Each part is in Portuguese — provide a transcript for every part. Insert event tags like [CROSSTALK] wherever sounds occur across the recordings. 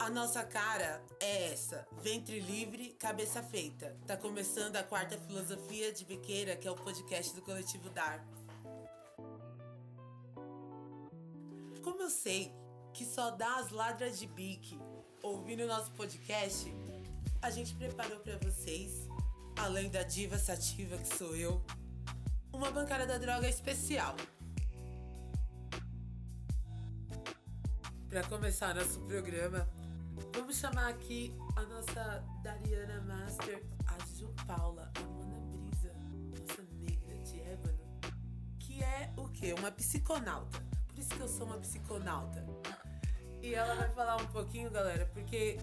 A nossa cara é essa, ventre livre, cabeça feita. Tá começando a quarta filosofia de biqueira, que é o podcast do coletivo Dar. Como eu sei que só dá as ladras de bique ouvindo nosso podcast, a gente preparou para vocês, além da diva sativa que sou eu, uma bancada da droga especial. Para começar nosso programa, Vamos chamar aqui a nossa Dariana Master, a Ju Paula, a Mona Brisa, nossa negra de ébano, que é o quê? Uma psiconauta. Por isso que eu sou uma psiconauta. E ela vai falar um pouquinho, galera, porque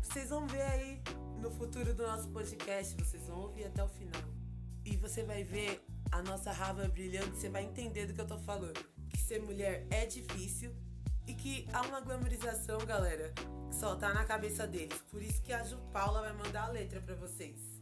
vocês vão ver aí no futuro do nosso podcast, vocês vão ouvir até o final. E você vai ver a nossa rava brilhante, você vai entender do que eu tô falando. Que ser mulher é difícil e que há uma glamorização, galera, só tá na cabeça deles. Por isso que a Ju Paula vai mandar a letra para vocês.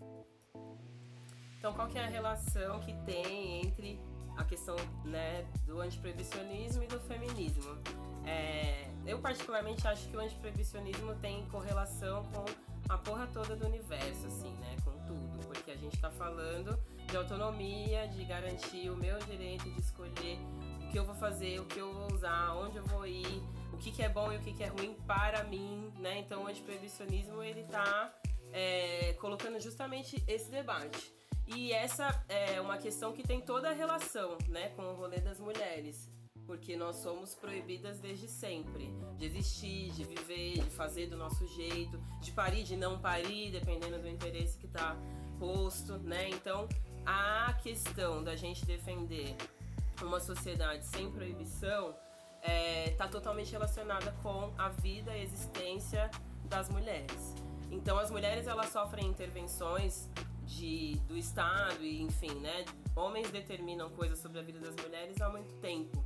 Então, qual que é a relação que tem entre a questão né, do antiproibicionismo e do feminismo? É, eu particularmente acho que o antiproibicionismo tem correlação com a porra toda do universo, assim, né? Com tudo. Porque a gente tá falando de autonomia, de garantir o meu direito de escolher o que eu vou fazer, o que eu vou usar, onde eu vou ir, que, que é bom e o que, que é ruim para mim, né? Então o antiproibicionismo ele tá é, colocando justamente esse debate. E essa é uma questão que tem toda a relação né, com o rolê das mulheres. Porque nós somos proibidas desde sempre de existir, de viver, de fazer do nosso jeito, de parir, de não parir, dependendo do interesse que está posto, né? Então, a questão da gente defender uma sociedade sem proibição está é, totalmente relacionada com a vida e existência das mulheres. Então as mulheres elas sofrem intervenções de, do Estado e enfim, né? Homens determinam coisas sobre a vida das mulheres há muito tempo.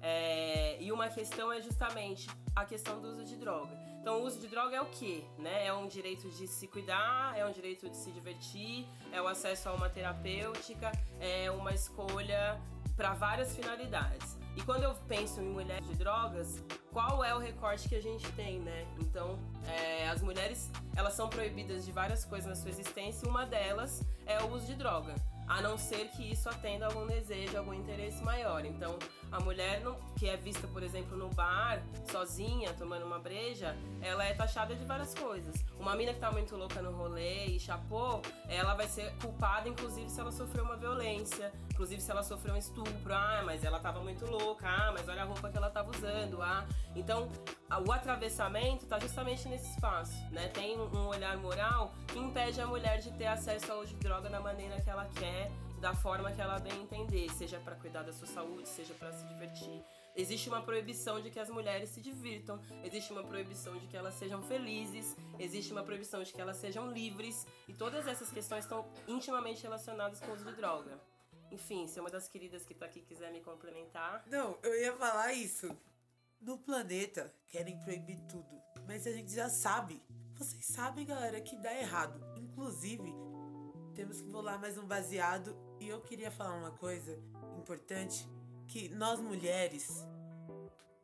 É, e uma questão é justamente a questão do uso de droga. Então, o uso de droga é o quê? Né? É um direito de se cuidar, é um direito de se divertir, é o acesso a uma terapêutica, é uma escolha para várias finalidades. E quando eu penso em mulheres de drogas, qual é o recorte que a gente tem, né? Então, é, as mulheres elas são proibidas de várias coisas na sua existência. E uma delas é o uso de droga a não ser que isso atenda algum desejo, algum interesse maior. Então, a mulher não, que é vista, por exemplo, no bar, sozinha, tomando uma breja, ela é taxada de várias coisas. Uma mina que tá muito louca no rolê e chapou, ela vai ser culpada, inclusive, se ela sofreu uma violência, inclusive se ela sofreu um estupro. Ah, mas ela tava muito louca. Ah, mas olha a roupa que ela tava usando. Ah, então o atravessamento está justamente nesse espaço, né? Tem um olhar moral que impede a mulher de ter acesso ao uso de droga da maneira que ela quer, da forma que ela bem entender, seja para cuidar da sua saúde, seja para se divertir. Existe uma proibição de que as mulheres se divirtam, existe uma proibição de que elas sejam felizes, existe uma proibição de que elas sejam livres, e todas essas questões estão intimamente relacionadas com o uso de droga. Enfim, se uma das queridas que está aqui quiser me complementar. Não, eu ia falar isso. No planeta, querem proibir tudo. Mas a gente já sabe. Vocês sabem, galera, que dá errado. Inclusive, temos que bolar mais um baseado. E eu queria falar uma coisa importante: que nós mulheres,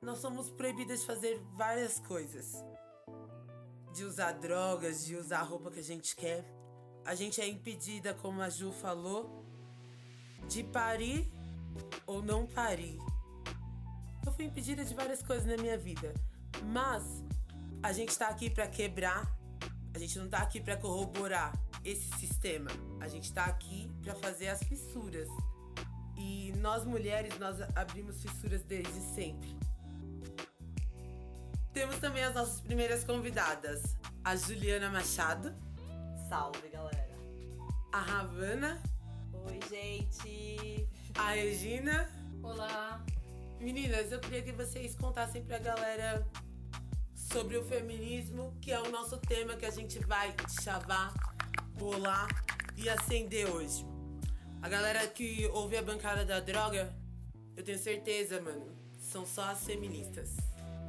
nós somos proibidas de fazer várias coisas. De usar drogas, de usar a roupa que a gente quer. A gente é impedida, como a Ju falou, de parir ou não parir. Eu fui impedida de várias coisas na minha vida, mas a gente tá aqui para quebrar. A gente não tá aqui para corroborar esse sistema. A gente tá aqui para fazer as fissuras. E nós mulheres, nós abrimos fissuras desde sempre. Temos também as nossas primeiras convidadas, a Juliana Machado. Salve, galera. A Ravana. Oi, gente. A Regina. Olá. Meninas, eu queria que vocês contassem pra galera sobre o feminismo, que é o nosso tema que a gente vai chavar, bolar e acender hoje. A galera que ouve a bancada da droga, eu tenho certeza, mano, são só as feministas.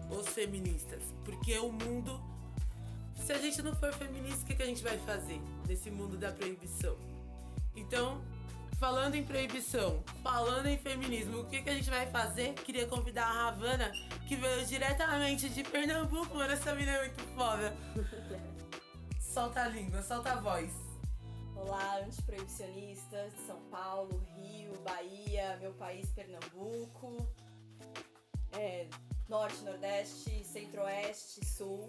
Os feministas. Porque o mundo. Se a gente não for feminista, o que, que a gente vai fazer nesse mundo da proibição? Então, falando em proibição, falando em feminismo, o que, que a gente vai fazer? Queria convidar a Ravana, que veio diretamente de Pernambuco, mano. Essa menina é muito foda. [LAUGHS] solta a língua, solta a voz. Olá, antiproibicionistas de São Paulo, Rio, Bahia, meu país, Pernambuco, é, Norte, Nordeste, Centro-Oeste, Sul.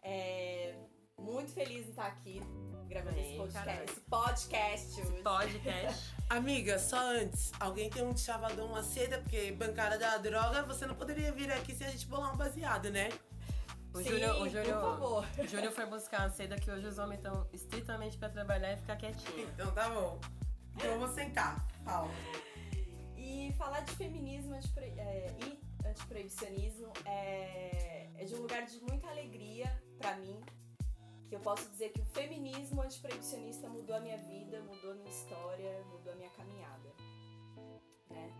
É, muito feliz em estar aqui gravando Ei, esse podcast, caralho. esse podcast hoje. Podcast. [LAUGHS] Amiga, só antes, alguém tem um chavadão, uma seda, porque bancada da droga, você não poderia vir aqui se a gente bolar um baseado, né? O Sim, Júnior, o por Júnior, favor. o Júnior foi buscar a seda que hoje os homens estão estritamente pra trabalhar e ficar quietinho. Então tá bom. Então eu vou sentar. Fala. E falar de feminismo antipro- é, e antiproibicionismo é, é de um lugar de muita alegria pra mim. Que eu posso dizer que o feminismo antiproibicionista mudou a minha vida, mudou a minha história, mudou a minha caminhada. né?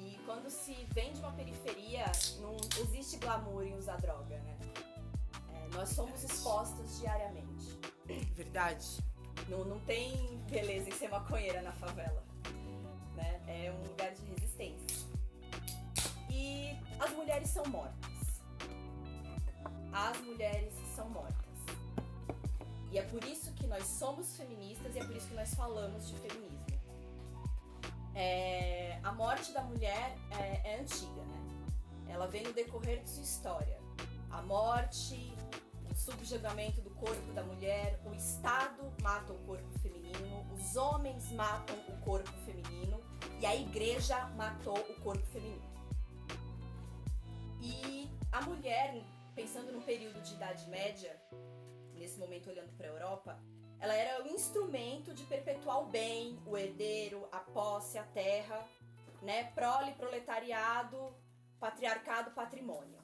E quando se vem de uma periferia, não existe glamour em usar droga, né? Nós somos expostas diariamente. Verdade. Não, não tem beleza em ser maconheira na favela. Né? É um lugar de resistência. E as mulheres são mortas. As mulheres são mortas. E é por isso que nós somos feministas e é por isso que nós falamos de feminismo. É, a morte da mulher é, é antiga, né? Ela vem no decorrer de sua história. A morte, o subjugamento do corpo da mulher, o Estado mata o corpo feminino, os homens matam o corpo feminino e a igreja matou o corpo feminino. E a mulher, pensando no período de Idade Média, nesse momento olhando para a Europa, ela era o instrumento de perpetuar o bem, o herdeiro, a posse, a terra, né? Prole, proletariado, patriarcado, patrimônio.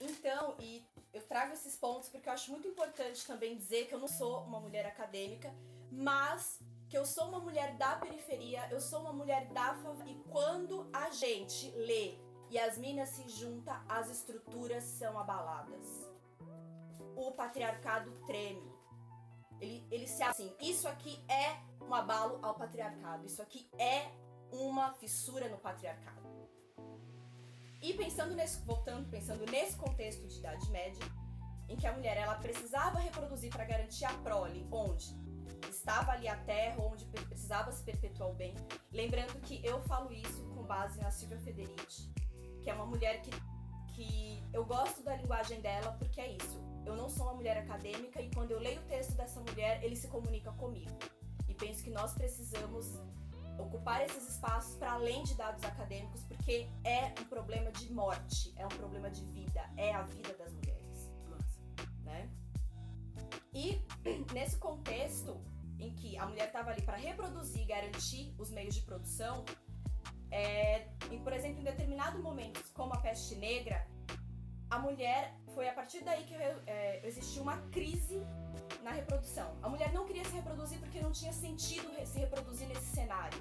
Então, e eu trago esses pontos porque eu acho muito importante também dizer que eu não sou uma mulher acadêmica, mas que eu sou uma mulher da periferia, eu sou uma mulher da favela. E quando a gente lê e as minas se juntam, as estruturas são abaladas. O patriarcado treme. Ele, ele se assim, isso aqui é um abalo ao patriarcado, isso aqui é uma fissura no patriarcado. E pensando nesse, voltando, pensando nesse contexto de Idade Média, em que a mulher ela precisava reproduzir para garantir a prole, onde estava ali a terra, onde pre- precisava se perpetuar o bem. Lembrando que eu falo isso com base na Silvia Federici, que é uma mulher que, que eu gosto da linguagem dela porque é isso. Eu não sou uma mulher acadêmica e quando eu leio o texto dessa mulher, ele se comunica comigo. E penso que nós precisamos ocupar esses espaços para além de dados acadêmicos, porque é um problema de morte, é um problema de vida, é a vida das mulheres, Nossa. né? E [CLEARS THROAT] nesse contexto em que a mulher estava ali para reproduzir e garantir os meios de produção, é, em, por exemplo, em determinados momentos, como a peste negra, a mulher foi a partir daí que é, existiu uma crise na reprodução. A mulher não queria se reproduzir porque não tinha sentido se reproduzir nesse cenário.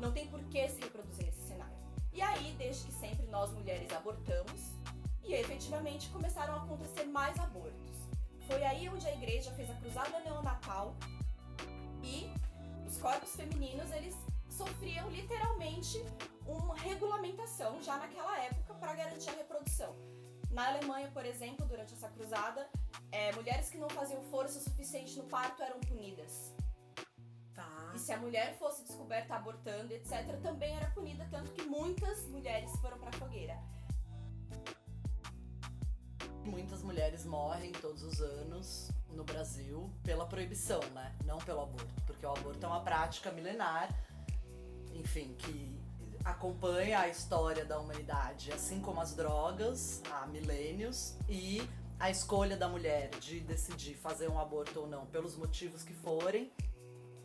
Não tem por que se reproduzir nesse cenário. E aí, desde que sempre nós mulheres abortamos e efetivamente começaram a acontecer mais abortos. Foi aí onde a igreja fez a cruzada neonatal e os corpos femininos eles sofriam literalmente uma regulamentação já naquela época para garantir a reprodução. Na Alemanha, por exemplo, durante essa cruzada, é, mulheres que não faziam força suficiente no parto eram punidas. Tá. E se a mulher fosse descoberta abortando, etc., também era punida, tanto que muitas mulheres foram pra fogueira. Muitas mulheres morrem todos os anos no Brasil pela proibição, né? Não pelo aborto, porque o aborto é uma prática milenar, enfim, que acompanha a história da humanidade, assim como as drogas, há milênios, e a escolha da mulher de decidir fazer um aborto ou não, pelos motivos que forem,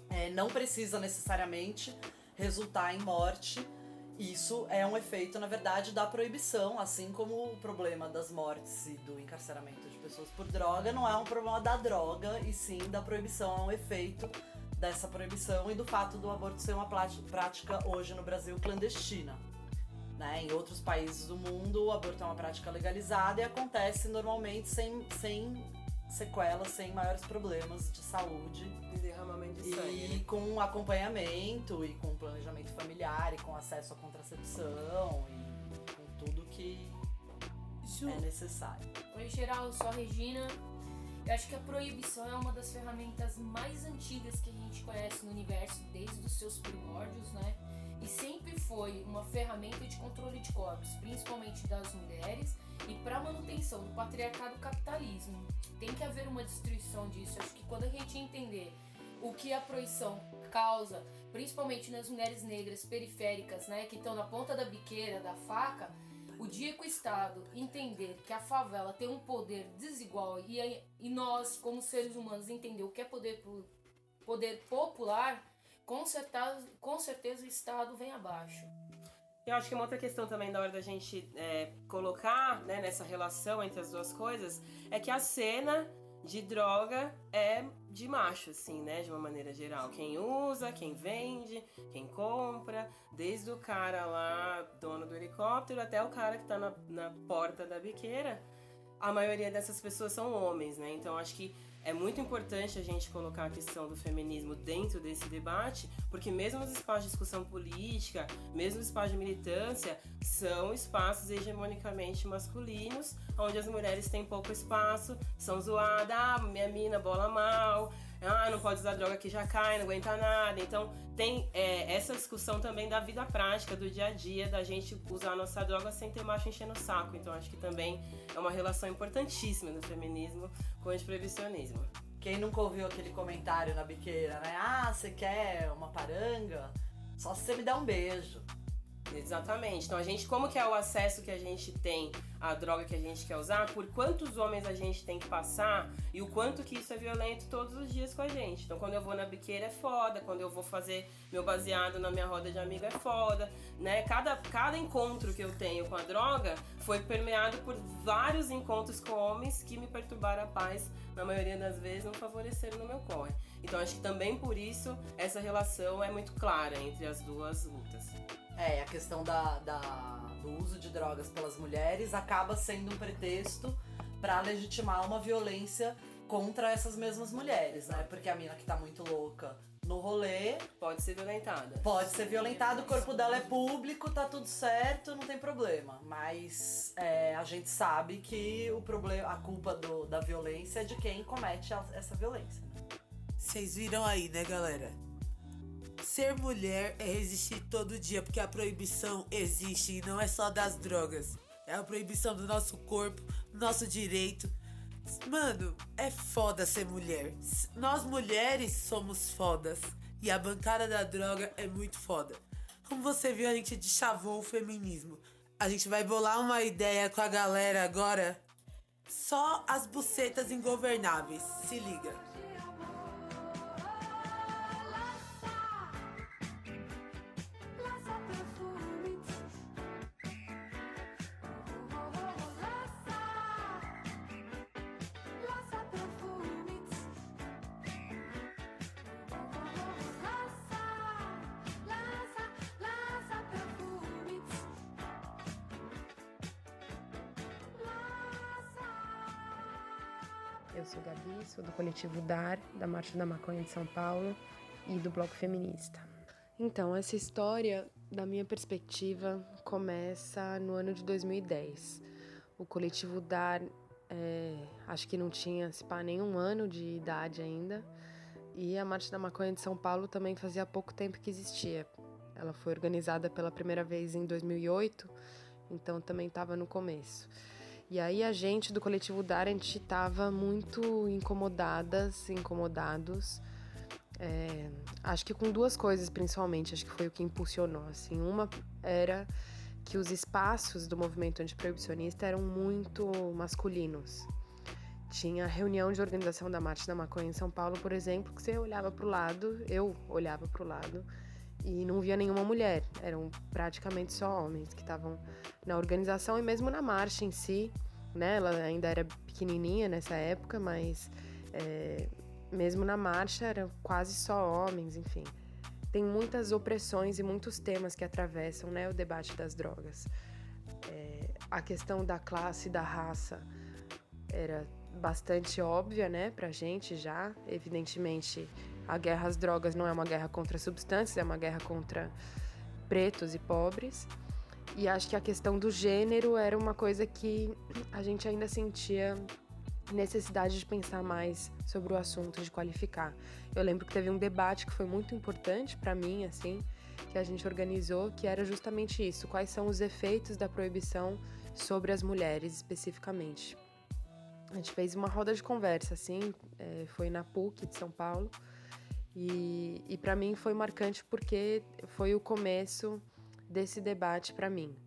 é, não precisa necessariamente resultar em morte. Isso é um efeito, na verdade, da proibição, assim como o problema das mortes e do encarceramento de pessoas por droga não é um problema da droga, e sim da proibição, é um efeito dessa proibição e do fato do aborto ser uma prática hoje no Brasil clandestina. Né? Em outros países do mundo, o aborto é uma prática legalizada e acontece normalmente sem, sem sequelas sem maiores problemas de saúde. E derramamento de E sangue. né? com acompanhamento, e com planejamento familiar, e com acesso à contracepção, e com tudo que Ju, é necessário. Oi, geral, eu sou a Regina. Eu acho que a proibição é uma das ferramentas mais antigas que a gente conhece no universo, desde os seus primórdios, né? E sempre foi uma ferramenta de controle de corpos, principalmente das mulheres, e para manutenção do patriarcado capitalismo. Tem que haver uma destruição disso. Eu acho que quando a gente entender o que a proibição causa, principalmente nas mulheres negras periféricas, né, que estão na ponta da biqueira, da faca, o dia que o Estado entender que a favela tem um poder desigual e, e nós, como seres humanos, entender o que é poder, poder popular, com certeza, com certeza o Estado vem abaixo. Eu acho que uma outra questão também da hora da gente é, colocar né, nessa relação entre as duas coisas é que a cena de droga é de macho, assim, né? De uma maneira geral. Quem usa, quem vende, quem compra, desde o cara lá, dono do helicóptero, até o cara que tá na, na porta da biqueira. A maioria dessas pessoas são homens, né? Então acho que é muito importante a gente colocar a questão do feminismo dentro desse debate, porque mesmo os espaços de discussão política, mesmo os espaços de militância, são espaços hegemonicamente masculinos, onde as mulheres têm pouco espaço, são zoadas, ah, minha mina bola mal, ah, não pode usar droga que já cai, não aguenta nada. Então tem é, essa discussão também da vida prática, do dia a dia, da gente usar a nossa droga sem ter macho enchendo o saco. Então acho que também é uma relação importantíssima do feminismo com o antiproibicionismo. Quem nunca ouviu aquele comentário na biqueira, né? Ah, você quer uma paranga? Só se você me der um beijo. Exatamente. Então a gente, como que é o acesso que a gente tem à droga que a gente quer usar, por quantos homens a gente tem que passar e o quanto que isso é violento todos os dias com a gente. Então quando eu vou na biqueira é foda, quando eu vou fazer meu baseado na minha roda de amigo é foda, né? Cada, cada encontro que eu tenho com a droga foi permeado por vários encontros com homens que me perturbaram a paz, na maioria das vezes não favoreceram no meu corre. Então acho que também por isso essa relação é muito clara entre as duas lutas. É, a questão da, da- do uso de drogas pelas mulheres acaba sendo um pretexto pra legitimar uma violência contra essas mesmas mulheres, né? Porque a mina que tá muito louca no rolê Pode ser violentada. pode ser violentada, o corpo dela é público, tá tudo certo, não tem problema. Mas é, a gente sabe que o problema, a culpa do- da violência é de quem comete a- essa violência. né? Vocês viram aí, né, galera? Ser mulher é resistir todo dia, porque a proibição existe e não é só das drogas. É a proibição do nosso corpo, nosso direito. Mano, é foda ser mulher. Nós mulheres somos fodas. E a bancada da droga é muito foda. Como você viu, a gente deschavou o feminismo. A gente vai bolar uma ideia com a galera agora. Só as bucetas ingovernáveis. Se liga. Sou Gabi, sou do coletivo DAR, da Marcha da Maconha de São Paulo e do Bloco Feminista. Então, essa história, da minha perspectiva, começa no ano de 2010. O coletivo DAR, é, acho que não tinha, se pá, nenhum ano de idade ainda. E a Marcha da Maconha de São Paulo também fazia pouco tempo que existia. Ela foi organizada pela primeira vez em 2008, então também estava no começo. E aí a gente do coletivo Dar, a gente estava muito incomodadas, incomodados. É, acho que com duas coisas principalmente, acho que foi o que impulsionou. Assim, uma era que os espaços do movimento antiproibicionista eram muito masculinos. Tinha reunião de organização da Marcha da Maconha em São Paulo, por exemplo, que você olhava para o lado, eu olhava para o lado e não via nenhuma mulher. Eram praticamente só homens que estavam na organização e mesmo na marcha em si, né? Ela ainda era pequenininha nessa época, mas é, mesmo na marcha eram quase só homens, enfim. Tem muitas opressões e muitos temas que atravessam né, o debate das drogas. É, a questão da classe, da raça, era bastante óbvia, né, pra gente já. Evidentemente, a guerra às drogas não é uma guerra contra substâncias, é uma guerra contra pretos e pobres. E acho que a questão do gênero era uma coisa que a gente ainda sentia necessidade de pensar mais sobre o assunto, de qualificar. Eu lembro que teve um debate que foi muito importante para mim, assim, que a gente organizou, que era justamente isso: quais são os efeitos da proibição sobre as mulheres especificamente. A gente fez uma roda de conversa, assim, é, foi na PUC de São Paulo, e, e para mim foi marcante porque foi o começo desse debate para mim.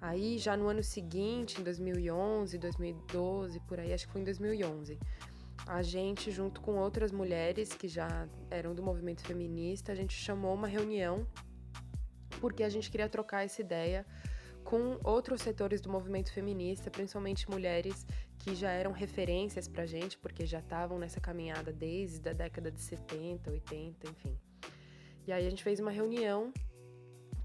Aí, já no ano seguinte, em 2011, 2012, por aí, acho que foi em 2011, a gente, junto com outras mulheres que já eram do movimento feminista, a gente chamou uma reunião porque a gente queria trocar essa ideia com outros setores do movimento feminista, principalmente mulheres que já eram referências pra gente, porque já estavam nessa caminhada desde a década de 70, 80, enfim. E aí a gente fez uma reunião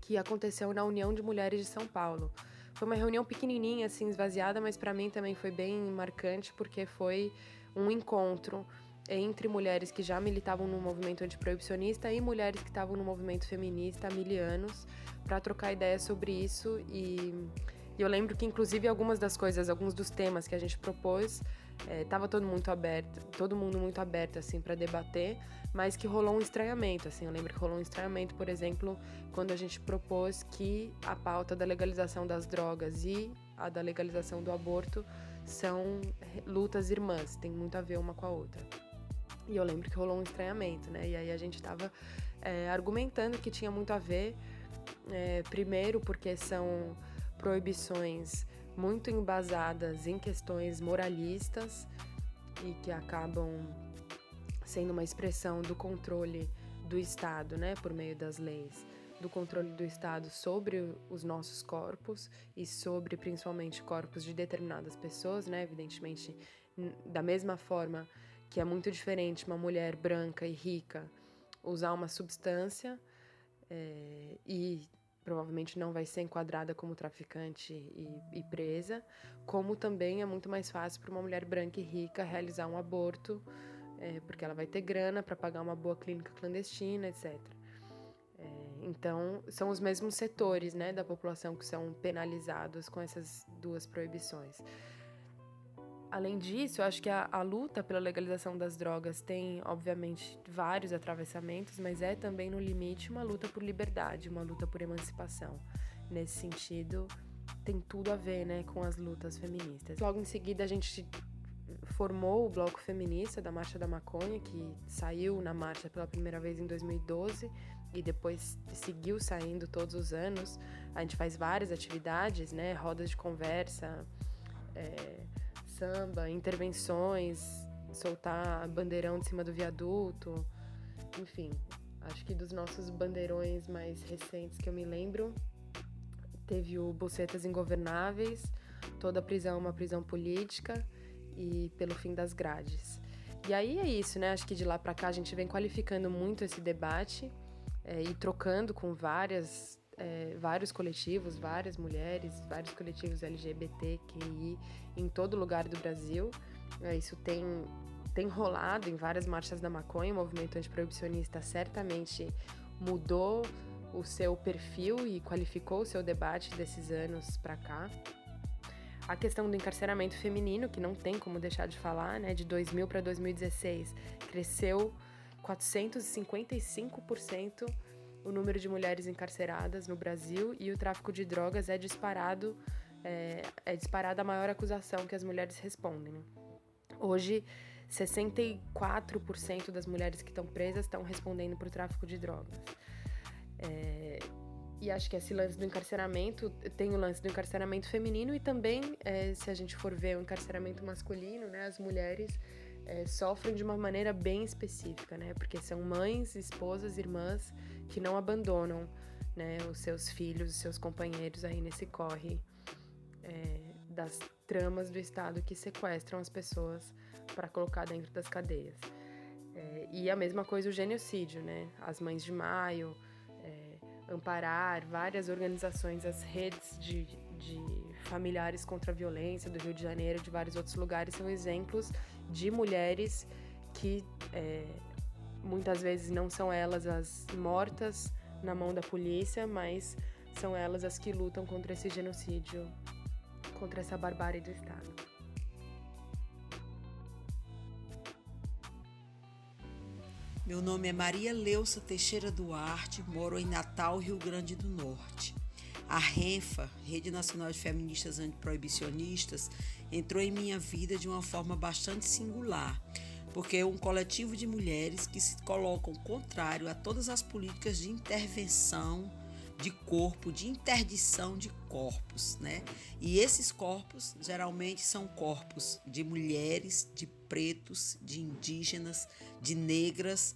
que aconteceu na União de Mulheres de São Paulo. Foi uma reunião pequenininha, assim, esvaziada, mas para mim também foi bem marcante, porque foi um encontro entre mulheres que já militavam no movimento antiproibicionista e mulheres que estavam no movimento feminista há mil anos, para trocar ideias sobre isso e e eu lembro que, inclusive, algumas das coisas, alguns dos temas que a gente propôs, estava é, todo mundo aberto, todo mundo muito aberto assim para debater, mas que rolou um estranhamento, assim. Eu lembro que rolou um estranhamento, por exemplo, quando a gente propôs que a pauta da legalização das drogas e a da legalização do aborto são lutas irmãs, tem muito a ver uma com a outra. E eu lembro que rolou um estranhamento, né? E aí a gente estava é, argumentando que tinha muito a ver, é, primeiro porque são proibições muito embasadas em questões moralistas e que acabam sendo uma expressão do controle do Estado, né, por meio das leis, do controle do Estado sobre os nossos corpos e sobre principalmente corpos de determinadas pessoas, né, evidentemente da mesma forma que é muito diferente uma mulher branca e rica usar uma substância é, e provavelmente não vai ser enquadrada como traficante e, e presa, como também é muito mais fácil para uma mulher branca e rica realizar um aborto, é, porque ela vai ter grana para pagar uma boa clínica clandestina, etc. É, então, são os mesmos setores né, da população que são penalizados com essas duas proibições. Além disso, eu acho que a, a, luta pela legalização das drogas tem, obviamente, vários atravessamentos, mas é também, no limite, uma luta por liberdade, uma luta por emancipação. Nesse sentido, tem tudo a ver né, com as lutas feministas. Logo em seguida, a gente formou o Bloco Feminista da Marcha da Maconha, que saiu na marcha pela primeira vez em 2012 e depois seguiu saindo todos os anos. A gente faz várias atividades, né, rodas de conversa. É, samba, intervenções, soltar bandeirão de cima do viaduto, enfim. Acho que dos nossos bandeirões mais recentes que eu me lembro, teve o Bucetas Ingovernáveis, toda prisão é uma prisão política e pelo fim das grades. E aí é isso, né? Acho que de lá para cá a gente vem qualificando muito esse debate é, e trocando com várias é, vários coletivos, várias mulheres, vários coletivos LGBTQI em todo lugar do Brasil. É, isso tem, tem rolado em várias marchas da maconha. O movimento antiproibicionista certamente mudou o seu perfil e qualificou o seu debate desses anos para cá. A questão do encarceramento feminino, que não tem como deixar de falar, né, de 2000 para 2016, cresceu 455% o número de mulheres encarceradas no Brasil e o tráfico de drogas é disparado, é, é disparada a maior acusação que as mulheres respondem. Né? Hoje, 64% das mulheres que estão presas estão respondendo por tráfico de drogas. É, e acho que esse lance do encarceramento tem o lance do encarceramento feminino e também, é, se a gente for ver o encarceramento masculino, né, as mulheres é, sofrem de uma maneira bem específica, né? Porque são mães, esposas, irmãs que não abandonam né, os seus filhos, os seus companheiros aí nesse corre é, das tramas do Estado que sequestram as pessoas para colocar dentro das cadeias. É, e a mesma coisa o genocídio, né? As Mães de Maio, é, Amparar, várias organizações, as redes de, de familiares contra a violência do Rio de Janeiro, de vários outros lugares, são exemplos de mulheres que é, muitas vezes não são elas as mortas na mão da polícia, mas são elas as que lutam contra esse genocídio, contra essa barbárie do Estado. Meu nome é Maria Leusa Teixeira Duarte, moro em Natal, Rio Grande do Norte. A RENFA, Rede Nacional de Feministas Antiproibicionistas, entrou em minha vida de uma forma bastante singular, porque é um coletivo de mulheres que se colocam contrário a todas as políticas de intervenção de corpo, de interdição de corpos, né? E esses corpos geralmente são corpos de mulheres, de pretos, de indígenas, de negras.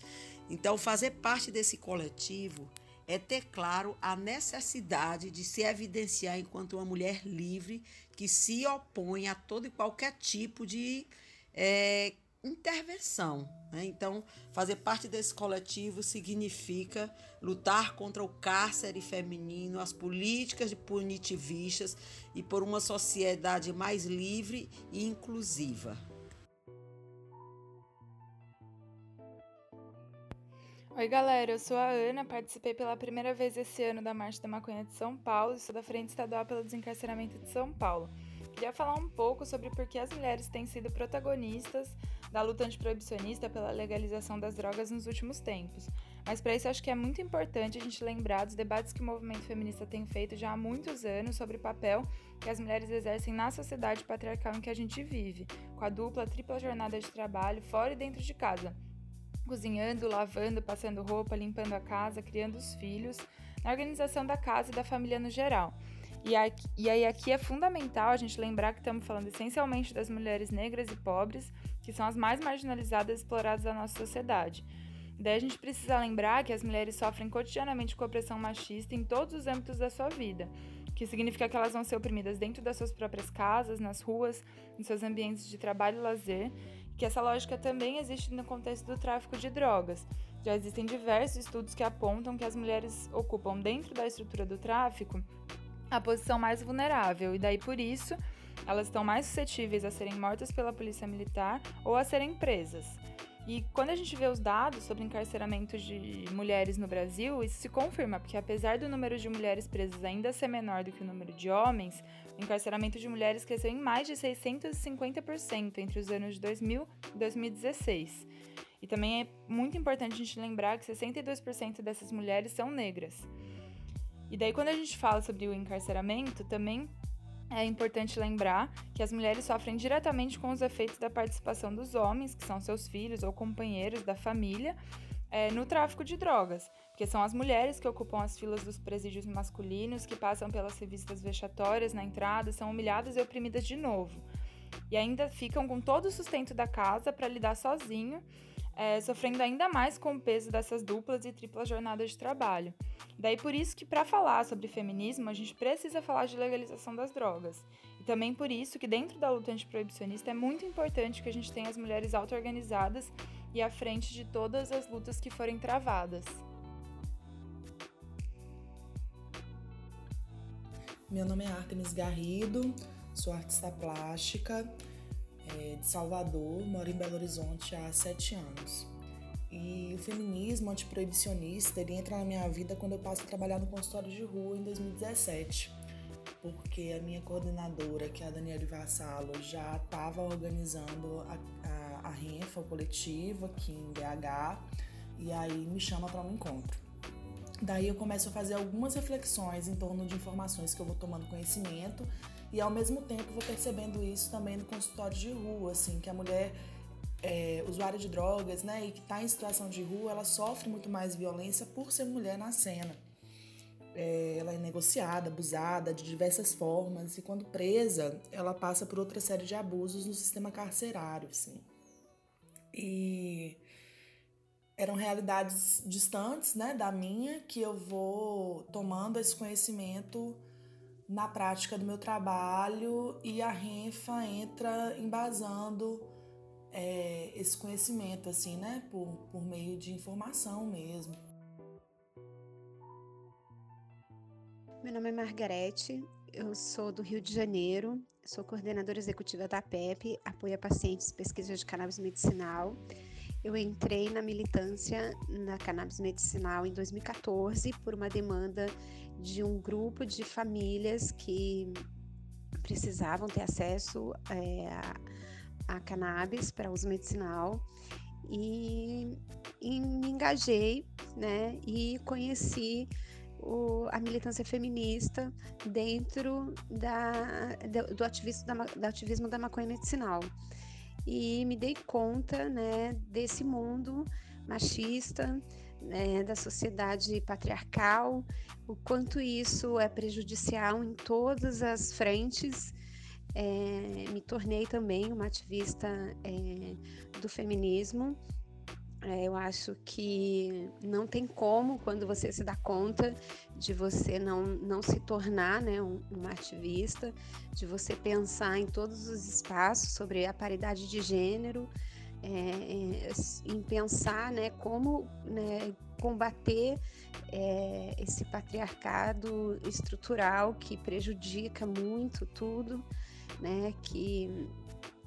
Então, fazer parte desse coletivo é ter claro a necessidade de se evidenciar enquanto uma mulher livre que se opõe a todo e qualquer tipo de é, intervenção. Né? Então, fazer parte desse coletivo significa lutar contra o cárcere feminino, as políticas de punitivistas e por uma sociedade mais livre e inclusiva. Oi, galera, eu sou a Ana, participei pela primeira vez esse ano da Marcha da Maconha de São Paulo e sou da Frente Estadual pelo Desencarceramento de São Paulo. Queria falar um pouco sobre por que as mulheres têm sido protagonistas da luta antiproibicionista pela legalização das drogas nos últimos tempos. Mas para isso acho que é muito importante a gente lembrar dos debates que o movimento feminista tem feito já há muitos anos sobre o papel que as mulheres exercem na sociedade patriarcal em que a gente vive, com a dupla, tripla jornada de trabalho fora e dentro de casa. Cozinhando, lavando, passando roupa, limpando a casa, criando os filhos, na organização da casa e da família no geral. E, aqui, e aí aqui é fundamental a gente lembrar que estamos falando essencialmente das mulheres negras e pobres, que são as mais marginalizadas e exploradas da nossa sociedade. Daí a gente precisa lembrar que as mulheres sofrem cotidianamente com opressão machista em todos os âmbitos da sua vida, que significa que elas vão ser oprimidas dentro das suas próprias casas, nas ruas, em seus ambientes de trabalho e lazer, que essa lógica também existe no contexto do tráfico de drogas. Já existem diversos estudos que apontam que as mulheres ocupam dentro da estrutura do tráfico a posição mais vulnerável, e daí por isso elas estão mais suscetíveis a serem mortas pela polícia militar ou a serem presas. E quando a gente vê os dados sobre encarceramento de mulheres no Brasil, isso se confirma, porque apesar do número de mulheres presas ainda ser menor do que o número de homens, o encarceramento de mulheres cresceu em mais de 650% entre os anos de 2000 e 2016. E também é muito importante a gente lembrar que 62% dessas mulheres são negras. E daí, quando a gente fala sobre o encarceramento, também é importante lembrar que as mulheres sofrem diretamente com os efeitos da participação dos homens, que são seus filhos ou companheiros da família, é, no tráfico de drogas, porque são as mulheres que ocupam as filas dos presídios masculinos, que passam pelas revistas vexatórias na entrada, são humilhadas e oprimidas de novo. E ainda ficam com todo o sustento da casa para lidar sozinho é, sofrendo ainda mais com o peso dessas duplas e triplas jornadas de trabalho. Daí por isso que para falar sobre feminismo a gente precisa falar de legalização das drogas. E também por isso que dentro da luta antiproibicionista é muito importante que a gente tenha as mulheres auto-organizadas e à frente de todas as lutas que forem travadas. Meu nome é Artemis Garrido, sou artista plástica de Salvador, moro em Belo Horizonte há sete anos. E o feminismo antiproibicionista ele entra na minha vida quando eu passo a trabalhar no consultório de rua em 2017. Porque a minha coordenadora, que é a Daniela Vassalo, já estava organizando a, a, a RENFA, o coletivo aqui em BH, e aí me chama para um encontro. Daí eu começo a fazer algumas reflexões em torno de informações que eu vou tomando conhecimento e ao mesmo tempo vou percebendo isso também no consultório de rua, assim, que a mulher é, usuária de drogas, né, e que está em situação de rua, ela sofre muito mais violência por ser mulher na cena. É, ela é negociada, abusada de diversas formas e quando presa, ela passa por outra série de abusos no sistema carcerário, assim. E eram realidades distantes, né, da minha, que eu vou tomando esse conhecimento na prática do meu trabalho e a Renfa entra embasando é, esse conhecimento, assim, né? Por, por meio de informação mesmo. Meu nome é Margarete, eu sou do Rio de Janeiro, sou coordenadora executiva da PEP, apoia pacientes pesquisa de cannabis medicinal. Eu entrei na militância na cannabis medicinal em 2014 por uma demanda de um grupo de famílias que precisavam ter acesso é, a, a cannabis para uso medicinal e, e me engajei, né, e conheci o, a militância feminista dentro da, do, do, ativismo da, do ativismo da maconha medicinal. E me dei conta né, desse mundo machista, né, da sociedade patriarcal, o quanto isso é prejudicial em todas as frentes. É, me tornei também uma ativista é, do feminismo eu acho que não tem como, quando você se dá conta de você não, não se tornar né, um, uma ativista, de você pensar em todos os espaços sobre a paridade de gênero, é, é em pensar né, como né, combater é, esse patriarcado estrutural que prejudica muito tudo, né, que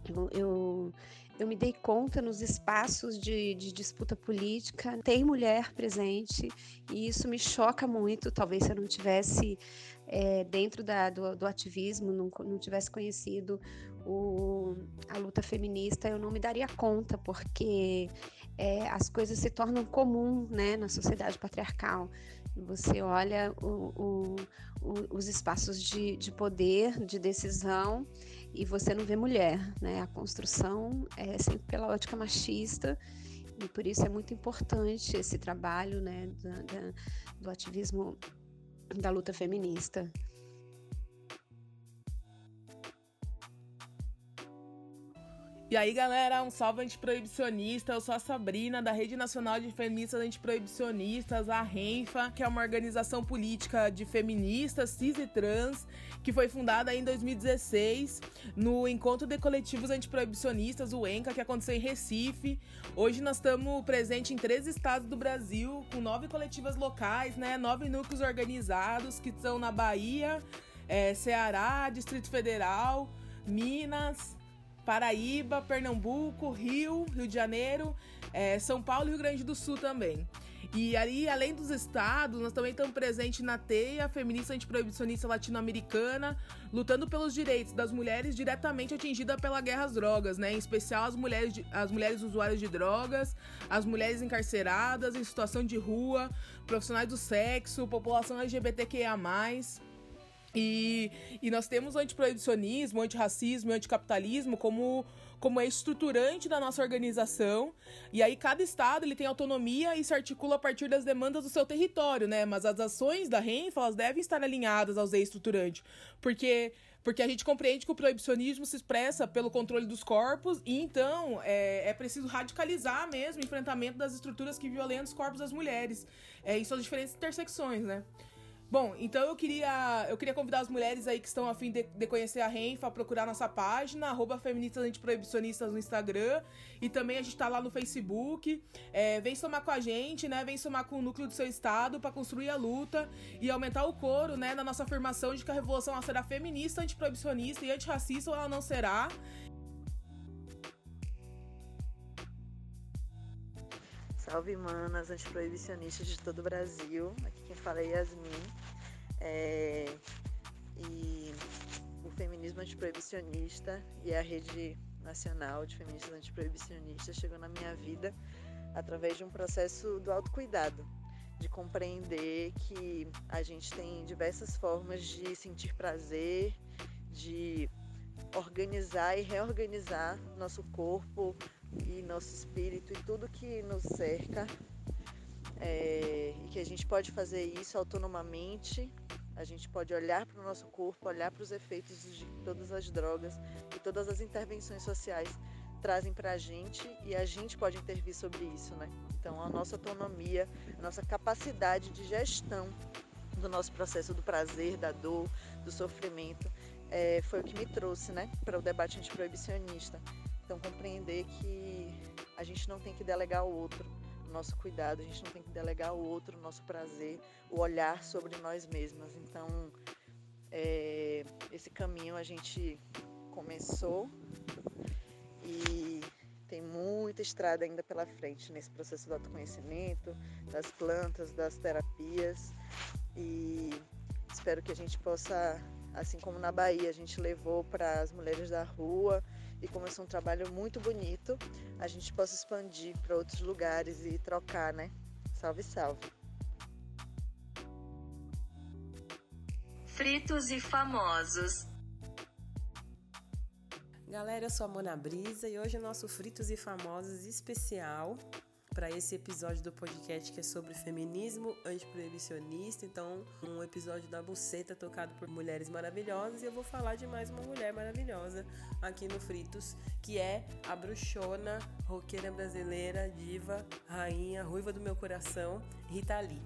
eu, eu eu me dei conta nos espaços de, de, disputa política tem mulher presente e isso me choca muito. Talvez se eu não tivesse é, dentro da, do, do, ativismo, não, não tivesse conhecido o, a luta feminista, eu não me daria conta, porque é, as coisas se tornam comum né, na sociedade patriarcal. Você olha o, o, os espaços de, de poder, de decisão e você não vê mulher, né? A construção é sempre pela ótica machista e por isso é muito importante esse trabalho, né, da, do ativismo da luta feminista. E aí, galera, um salve antiproibicionista. Eu sou a Sabrina, da Rede Nacional de Feministas Antiproibicionistas, a RENFA, que é uma organização política de feministas, cis e trans, que foi fundada em 2016 no Encontro de Coletivos Antiproibicionistas, o ENCA, que aconteceu em Recife. Hoje nós estamos presentes em três estados do Brasil, com nove coletivas locais, né? Nove núcleos organizados, que são na Bahia, é, Ceará, Distrito Federal, Minas, Paraíba, Pernambuco, Rio, Rio de Janeiro, é, São Paulo e Rio Grande do Sul também. E aí, além dos estados, nós também estamos presentes na TEIA, feminista antiproibicionista latino-americana, lutando pelos direitos das mulheres diretamente atingidas pela guerra às drogas, né? Em especial as mulheres, as mulheres usuárias de drogas, as mulheres encarceradas, em situação de rua, profissionais do sexo, população LGBTQIA. E, e nós temos o antiproibicionismo, o antirracismo e o anticapitalismo como, como é estruturante da nossa organização. E aí cada estado ele tem autonomia e se articula a partir das demandas do seu território, né? Mas as ações da RENFA elas devem estar alinhadas aos estruturantes. Porque porque a gente compreende que o proibicionismo se expressa pelo controle dos corpos e então é, é preciso radicalizar mesmo o enfrentamento das estruturas que violentam os corpos das mulheres é, em suas diferentes intersecções, né? Bom, então eu queria, eu queria convidar as mulheres aí que estão a fim de, de conhecer a Renfa a procurar nossa página, arroba feministas antiproibicionistas no Instagram. E também a gente tá lá no Facebook. É, vem somar com a gente, né? Vem somar com o núcleo do seu estado para construir a luta e aumentar o coro, né? Na nossa afirmação de que a revolução será feminista, antiproibicionista e antirracista ou ela não será. Salve manas antiproibicionistas de todo o Brasil. Aqui quem fala é Yasmin. É... E o feminismo antiproibicionista e a rede nacional de feministas antiproibicionistas chegou na minha vida através de um processo do autocuidado, de compreender que a gente tem diversas formas de sentir prazer, de organizar e reorganizar nosso corpo, e nosso espírito e tudo que nos cerca. É, e que a gente pode fazer isso autonomamente, a gente pode olhar para o nosso corpo, olhar para os efeitos de todas as drogas e todas as intervenções sociais trazem para a gente e a gente pode intervir sobre isso, né? Então, a nossa autonomia, a nossa capacidade de gestão do nosso processo do prazer, da dor, do sofrimento, é, foi o que me trouxe, né, para o debate antiproibicionista. Então, compreender que a gente não tem que delegar ao outro nosso cuidado, a gente não tem que delegar ao outro o nosso prazer, o olhar sobre nós mesmas. Então, é, esse caminho a gente começou e tem muita estrada ainda pela frente nesse processo do autoconhecimento, das plantas, das terapias e espero que a gente possa, assim como na Bahia a gente levou para as mulheres da rua e começou um trabalho muito bonito, a gente possa expandir para outros lugares e trocar, né? Salve, salve! Fritos e famosos. Galera, eu sou a Mona Brisa e hoje é o nosso Fritos e Famosos especial para esse episódio do podcast que é sobre feminismo antiproibicionista. Então, um episódio da Buceta tocado por mulheres maravilhosas e eu vou falar de mais uma mulher maravilhosa aqui no Fritos, que é a bruxona, roqueira brasileira, diva, rainha, ruiva do meu coração, Rita Lee.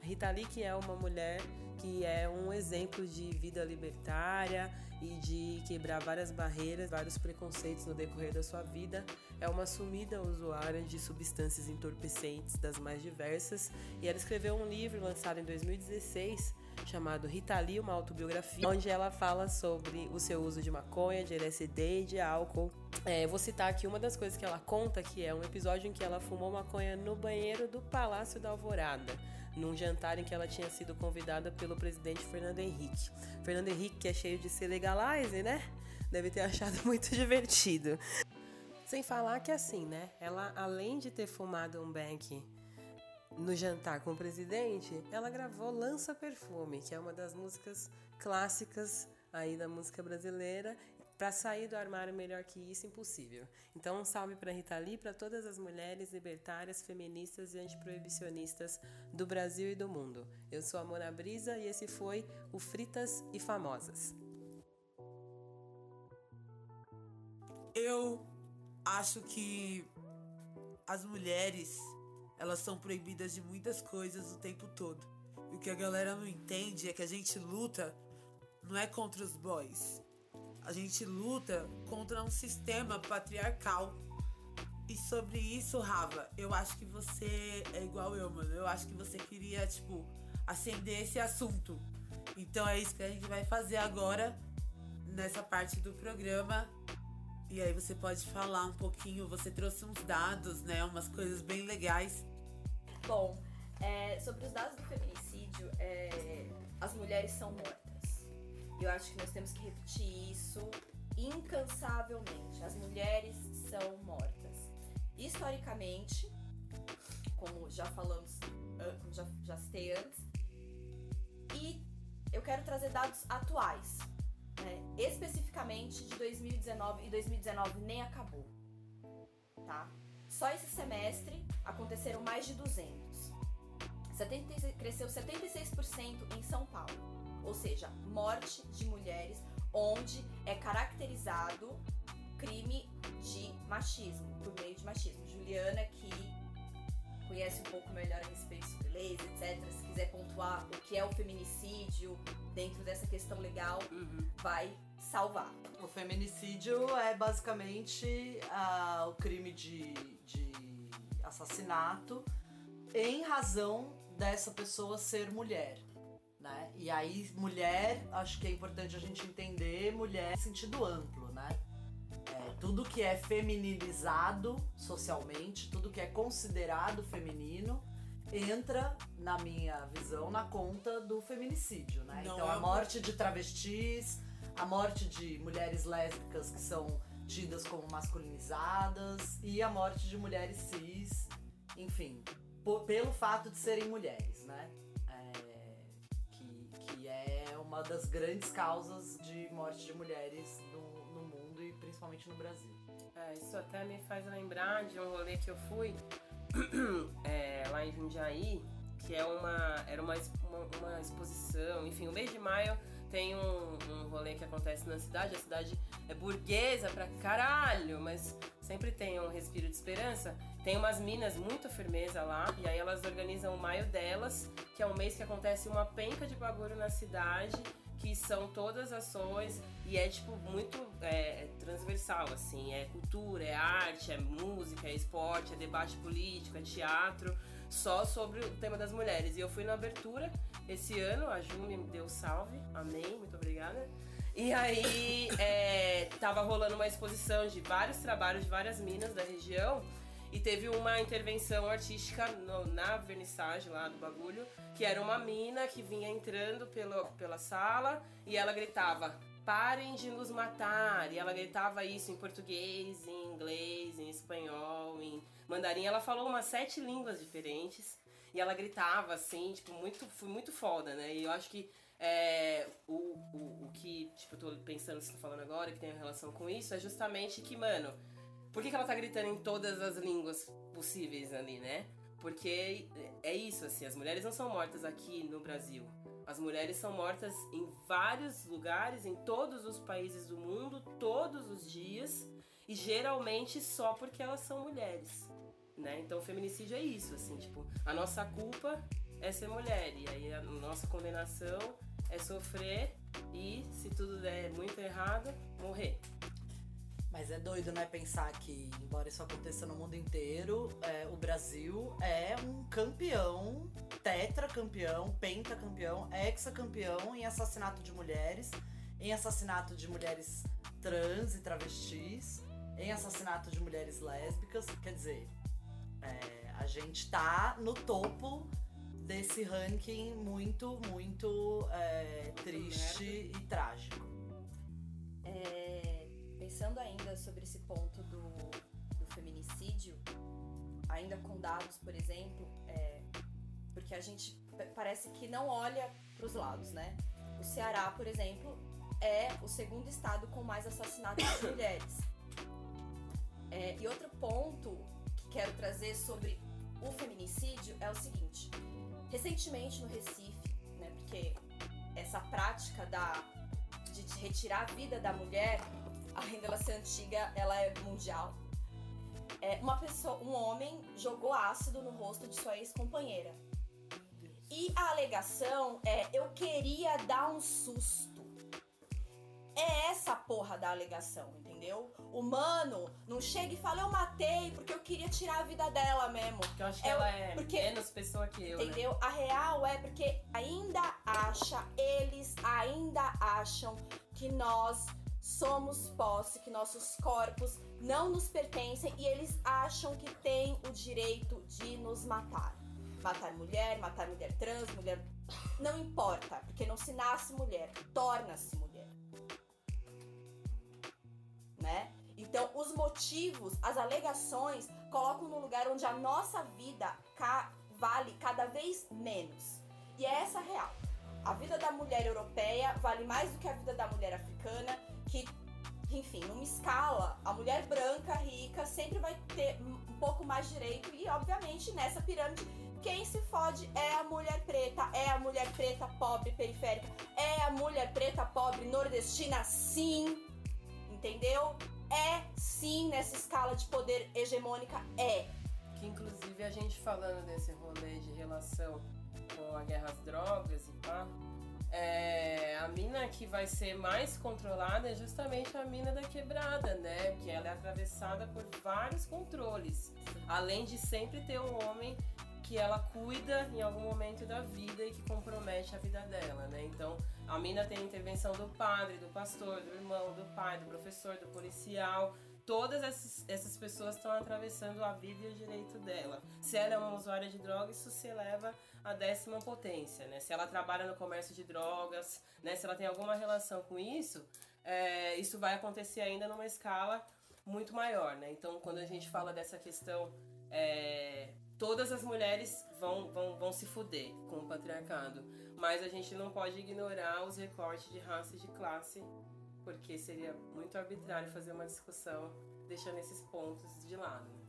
Rita Lee que é uma mulher que é um exemplo de vida libertária e de quebrar várias barreiras, vários preconceitos no decorrer da sua vida. É uma assumida usuária de substâncias entorpecentes das mais diversas e ela escreveu um livro lançado em 2016 chamado Rita uma autobiografia, onde ela fala sobre o seu uso de maconha, de LSD e de álcool. É, vou citar aqui uma das coisas que ela conta, que é um episódio em que ela fumou maconha no banheiro do Palácio da Alvorada num jantar em que ela tinha sido convidada pelo presidente Fernando Henrique. Fernando Henrique, que é cheio de se legalize, né? Deve ter [LAUGHS] achado muito divertido. Sem falar que assim, né? Ela, além de ter fumado um beck no jantar com o presidente, ela gravou Lança Perfume, que é uma das músicas clássicas aí da música brasileira para sair do armário melhor que isso, impossível. Então, um salve para Rita Lee, para todas as mulheres libertárias, feministas e antiproibicionistas do Brasil e do mundo. Eu sou a Mona Brisa e esse foi o Fritas e Famosas. Eu acho que as mulheres, elas são proibidas de muitas coisas o tempo todo. E o que a galera não entende é que a gente luta não é contra os boys, a gente luta contra um sistema patriarcal. E sobre isso, Rava, eu acho que você é igual eu, mano. Eu acho que você queria, tipo, acender esse assunto. Então é isso que a gente vai fazer agora nessa parte do programa. E aí você pode falar um pouquinho, você trouxe uns dados, né? Umas coisas bem legais. Bom, é, sobre os dados do feminicídio, é, as mulheres são mortas. Eu acho que nós temos que repetir isso incansavelmente. As mulheres são mortas. Historicamente, como já falamos, como já, já citei antes, e eu quero trazer dados atuais, né? especificamente de 2019 e 2019 nem acabou, tá? Só esse semestre aconteceram mais de 200. 70, cresceu 76% em São Paulo ou seja, morte de mulheres, onde é caracterizado crime de machismo, por meio de machismo. Juliana, que conhece um pouco melhor a respeito sobre leis, etc., se quiser pontuar o que é o feminicídio dentro dessa questão legal, uhum. vai salvar. O feminicídio é basicamente uh, o crime de, de assassinato em razão dessa pessoa ser mulher né? E aí, mulher, acho que é importante a gente entender mulher em sentido amplo, né? É, tudo que é feminilizado socialmente, tudo que é considerado feminino, entra, na minha visão, na conta do feminicídio, né? Não então, é a morte de travestis, a morte de mulheres lésbicas que são tidas como masculinizadas e a morte de mulheres cis, enfim, pelo fato de serem mulheres, uma das grandes causas de morte de mulheres no, no mundo e principalmente no Brasil. É, isso até me faz lembrar de um rolê que eu fui [CLEARS THROAT] é, lá em Jundiaí, que é uma, era uma, uma, uma, exposição, enfim, o mês de maio tem um, um rolê que acontece na cidade, a cidade é burguesa pra caralho, mas sempre tem um respiro de esperança. Tem umas minas muito firmeza lá, e aí elas organizam o Maio Delas, que é um mês que acontece uma penca de bagulho na cidade, que são todas ações, e é tipo muito é, transversal, assim, é cultura, é arte, é música, é esporte, é debate político, é teatro, só sobre o tema das mulheres. E eu fui na abertura esse ano, a Ju me deu salve, amém, muito obrigada. E aí é, tava rolando uma exposição de vários trabalhos de várias minas da região e teve uma intervenção artística no, na vernissagem lá do bagulho, que era uma mina que vinha entrando pelo, pela sala e ela gritava: parem de nos matar. E ela gritava isso em português, em inglês, em espanhol, em mandarim. Ela falou umas sete línguas diferentes. E ela gritava assim, tipo, muito, foi muito foda, né? E eu acho que é, o, o, o que, tipo, eu tô pensando, você tá falando agora, que tem relação com isso, é justamente que, mano, por que, que ela tá gritando em todas as línguas possíveis ali, né? Porque é isso, assim, as mulheres não são mortas aqui no Brasil. As mulheres são mortas em vários lugares, em todos os países do mundo, todos os dias, e geralmente só porque elas são mulheres né? Então o feminicídio é isso, assim, tipo, a nossa culpa é ser mulher e aí a nossa condenação é sofrer e se tudo der muito errado, morrer. Mas é doido, né, pensar que, embora isso aconteça no mundo inteiro, é, o Brasil é um campeão, tetracampeão, pentacampeão, hexacampeão em assassinato de mulheres, em assassinato de mulheres trans e travestis, em assassinato de mulheres lésbicas. Quer dizer, é, a gente tá no topo desse ranking muito, muito é, triste e trágico. Pensando ainda sobre esse ponto do, do feminicídio, ainda com dados, por exemplo, é, porque a gente parece que não olha para os lados, né? O Ceará, por exemplo, é o segundo estado com mais assassinatos de [COUGHS] mulheres. É, e outro ponto quero trazer sobre o feminicídio é o seguinte. Recentemente no Recife, né, porque essa prática da, de retirar a vida da mulher, além dela ser antiga, ela é mundial. É, uma pessoa, um homem jogou ácido no rosto de sua ex-companheira. E a alegação é: eu queria dar um susto. É essa porra da alegação, entendeu? O mano não chega e fala, eu matei porque eu queria tirar a vida dela mesmo. Porque eu acho que é, ela é porque, menos pessoa que eu. Né? Entendeu? Né? A real é porque ainda acha, eles ainda acham que nós somos posse, que nossos corpos não nos pertencem e eles acham que têm o direito de nos matar. Matar mulher, matar mulher trans, mulher. Não importa, porque não se nasce mulher, torna-se mulher né? Então, os motivos, as alegações colocam no lugar onde a nossa vida ca vale cada vez menos. E é essa a real. A vida da mulher europeia vale mais do que a vida da mulher africana, que, enfim, numa escala, a mulher branca, rica, sempre vai ter um pouco mais direito e, obviamente, nessa pirâmide, quem se fode é a mulher preta, é a mulher preta pobre periférica, é a mulher preta pobre nordestina, sim, entendeu? É sim nessa escala de poder hegemônica, é. Que inclusive a gente falando desse rolê de relação com a guerra às drogas e pá, é, a mina que vai ser mais controlada é justamente a mina da quebrada, né? Que ela é atravessada por vários controles. Além de sempre ter um homem que ela cuida em algum momento da vida e que compromete a vida dela, né? Então, a mina tem a intervenção do padre, do pastor, do irmão, do pai, do professor, do policial. Todas essas, essas pessoas estão atravessando a vida e o direito dela. Se ela é uma usuária de drogas, isso se eleva à décima potência, né? Se ela trabalha no comércio de drogas, né? Se ela tem alguma relação com isso, é, isso vai acontecer ainda numa escala muito maior, né? Então, quando a gente fala dessa questão é, todas as mulheres vão, vão, vão se fuder com o patriarcado. Mas a gente não pode ignorar os recortes de raça e de classe, porque seria muito arbitrário fazer uma discussão deixando esses pontos de lado.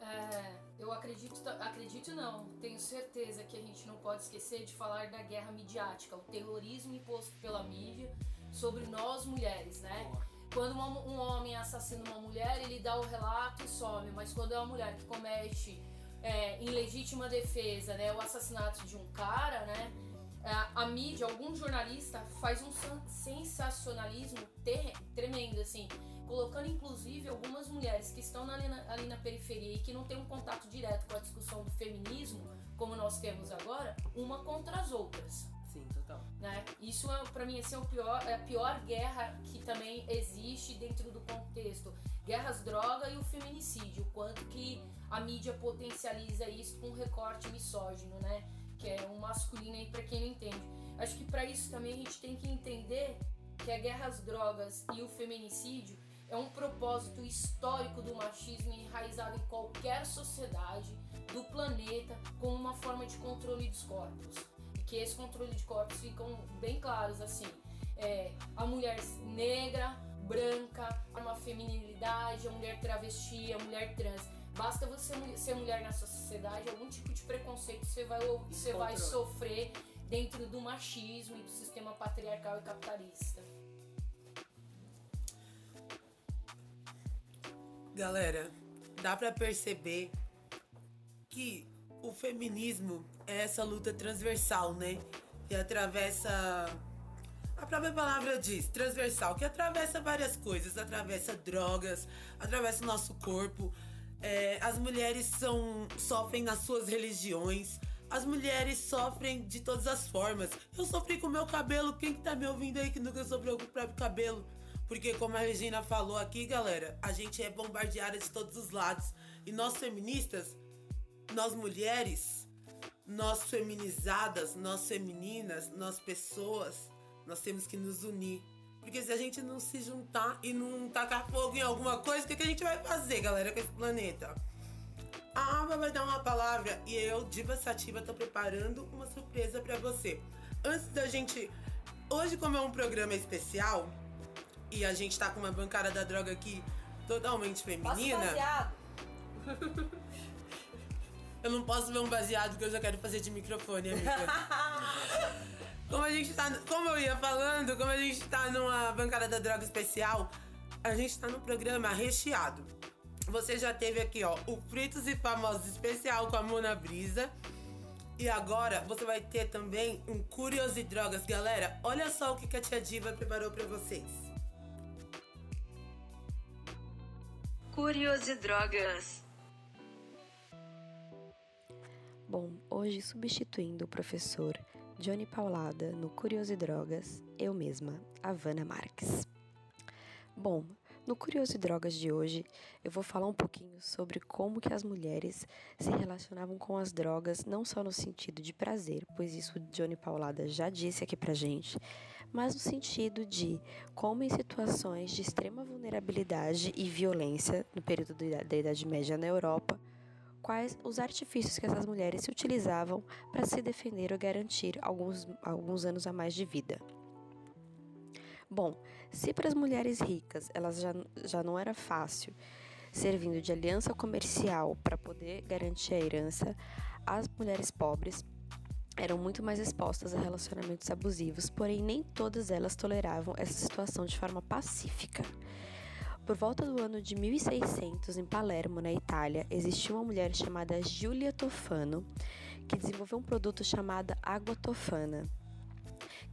É, eu acredito, acredito não, tenho certeza que a gente não pode esquecer de falar da guerra midiática, o terrorismo imposto pela mídia sobre nós mulheres, né? Quando um homem assassina uma mulher, ele dá o relato e some, mas quando é uma mulher que comete é, em legítima defesa né, o assassinato de um cara, né? A, a mídia, algum jornalista faz um sensacionalismo ter, tremendo, assim, colocando inclusive algumas mulheres que estão ali na, ali na periferia e que não têm um contato direto com a discussão do feminismo, como nós temos agora, uma contra as outras. Sim, total. Né? Isso é, para mim assim, é, o pior, é a pior guerra que também existe dentro do contexto. Guerras, droga e o feminicídio. O quanto que a mídia potencializa isso com um recorte misógino, né? Que é um masculino aí para quem não entende. Acho que para isso também a gente tem que entender que a guerra às drogas e o feminicídio é um propósito histórico do machismo enraizado em qualquer sociedade do planeta como uma forma de controle dos corpos. E que esse controle de corpos ficam bem claros assim. É, a mulher negra, branca, uma feminilidade, a mulher travesti, a mulher trans. Basta você ser mulher nessa sociedade, algum tipo de preconceito você vai, você vai sofrer dentro do machismo e do sistema patriarcal e capitalista. Galera, dá para perceber que o feminismo é essa luta transversal, né? Que atravessa. A própria palavra diz, transversal, que atravessa várias coisas, atravessa drogas, atravessa o nosso corpo. É, as mulheres são, sofrem nas suas religiões, as mulheres sofrem de todas as formas. Eu sofri com meu cabelo, quem que tá me ouvindo aí que nunca sofreu com o próprio cabelo? Porque, como a Regina falou aqui, galera, a gente é bombardeada de todos os lados. E nós feministas, nós mulheres, nós feminizadas, nós femininas, nós pessoas, nós temos que nos unir. Porque se a gente não se juntar e não tacar fogo em alguma coisa, o que, que a gente vai fazer, galera, com esse planeta? A Ava vai dar uma palavra e eu, Diva Sativa, tô preparando uma surpresa para você. Antes da gente. Hoje, como é um programa especial, e a gente tá com uma bancada da droga aqui totalmente feminina. baseado. [LAUGHS] eu não posso ver um baseado que eu já quero fazer de microfone, amiga. [LAUGHS] como a gente tá. Como eu ia falando, como a gente tá numa bancada da droga especial, a gente tá num programa recheado. Você já teve aqui, ó, o Fritos e Famosos especial com a Mona Brisa. E agora você vai ter também um Curioso e Drogas. Galera, olha só o que a Tia Diva preparou para vocês. Curios Bom, hoje substituindo o professor Johnny Paulada no Curioso Drogas, eu mesma, Havana Marques. Bom, no Curioso Drogas de hoje, eu vou falar um pouquinho sobre como que as mulheres se relacionavam com as drogas, não só no sentido de prazer, pois isso Johnny Paulada já disse aqui pra gente, mas no sentido de como, em situações de extrema vulnerabilidade e violência no período da Idade Média na Europa, quais os artifícios que essas mulheres se utilizavam para se defender ou garantir alguns, alguns anos a mais de vida. Bom, se para as mulheres ricas elas já, já não era fácil servindo de aliança comercial para poder garantir a herança, as mulheres pobres eram muito mais expostas a relacionamentos abusivos, porém nem todas elas toleravam essa situação de forma pacífica. Por volta do ano de 1600, em Palermo, na Itália, existiu uma mulher chamada Giulia Tofano que desenvolveu um produto chamado água tofana,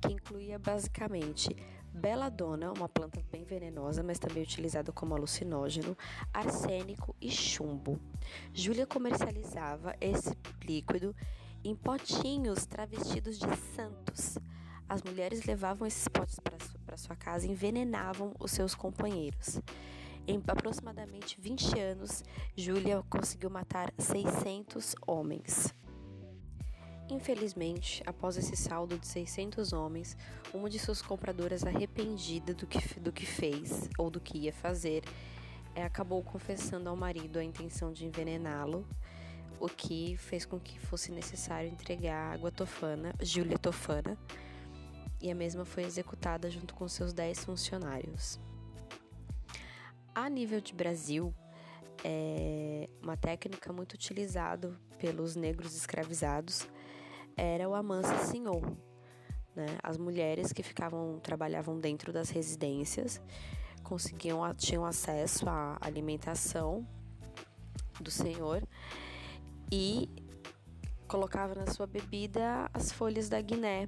que incluía basicamente beladona, uma planta bem venenosa, mas também utilizada como alucinógeno, arsênico e chumbo. Júlia comercializava esse líquido em potinhos travestidos de santos. As mulheres levavam esses potes para sua casa e envenenavam os seus companheiros. Em aproximadamente 20 anos, Júlia conseguiu matar 600 homens. Infelizmente, após esse saldo de 600 homens, uma de suas compradoras, arrependida do que, do que fez ou do que ia fazer, é, acabou confessando ao marido a intenção de envenená-lo o que fez com que fosse necessário entregar a água tofana, Júlia Tofana, e a mesma foi executada junto com seus 10 funcionários. A nível de Brasil, é, uma técnica muito utilizada pelos negros escravizados era o amansa senhor. Né? As mulheres que ficavam trabalhavam dentro das residências conseguiam tinham acesso à alimentação do senhor e colocava na sua bebida as folhas da guiné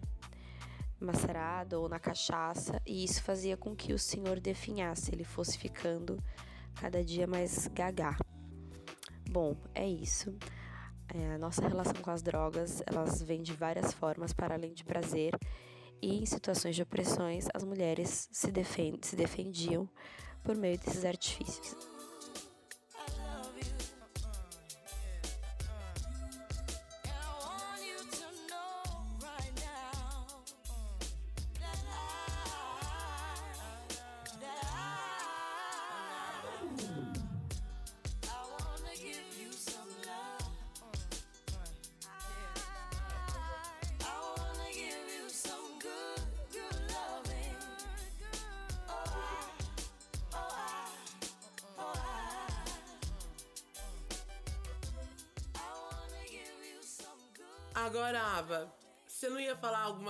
macerada ou na cachaça e isso fazia com que o senhor definhasse, ele fosse ficando cada dia mais gagá. Bom, é isso. É, a nossa relação com as drogas, elas vêm de várias formas para além de prazer e em situações de opressões as mulheres se, defend se defendiam por meio desses artifícios.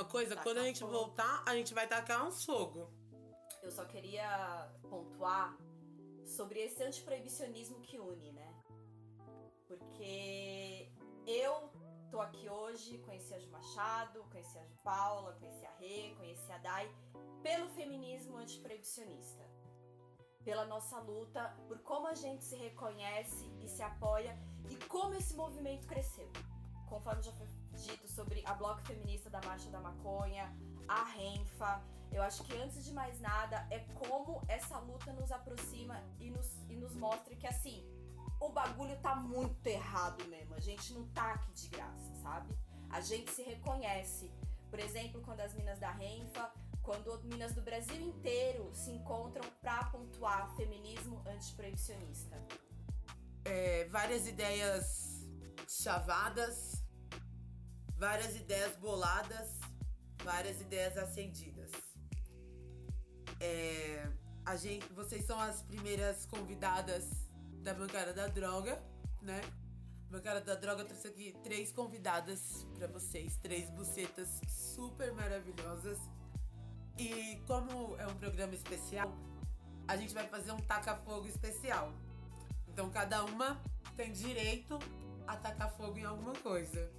Coisa? Tacar Quando a gente fogo. voltar, a gente vai tacar um fogo. Eu só queria pontuar sobre esse antiproibicionismo que une, né? Porque eu tô aqui hoje, conheci a Ju Machado, conheci a Ju Paula, conheci a Rê, conheci a Dai, pelo feminismo antiproibicionista. Pela nossa luta, por como a gente se reconhece e se apoia e como esse movimento cresceu. Conforme já foi dito sobre a Bloco Feminista da Marcha da Maconha, a Renfa, eu acho que antes de mais nada é como essa luta nos aproxima e nos, e nos mostra que assim, o bagulho tá muito errado mesmo. A gente não tá aqui de graça, sabe? A gente se reconhece. Por exemplo, quando as minas da Renfa, quando minas do Brasil inteiro se encontram pra pontuar feminismo antiproibicionista. É, várias ideias chavadas, várias ideias boladas, várias ideias acendidas. É, a gente, vocês são as primeiras convidadas da bancada da droga, né? Bancada da droga trouxe aqui três convidadas pra vocês, três bucetas super maravilhosas. E como é um programa especial, a gente vai fazer um taca-fogo especial. Então cada uma tem direito a tacar fogo em alguma coisa.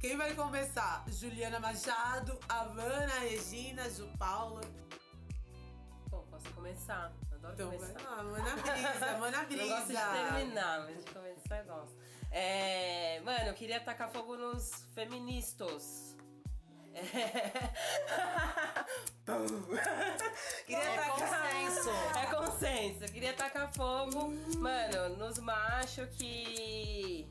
Quem vai começar? Juliana Machado, Havana, Regina, Ju Paula. Bom, posso começar. Adoro Então vai começar. lá, manda brisa, manda brisa. [LAUGHS] Eu gosto de terminar, mas de começar eu gosto. É, mano, eu queria tacar fogo nos feministas. É. [LAUGHS] Queria É tacar... consenso. É consenso. Eu queria tacar fogo, mano, nos machos que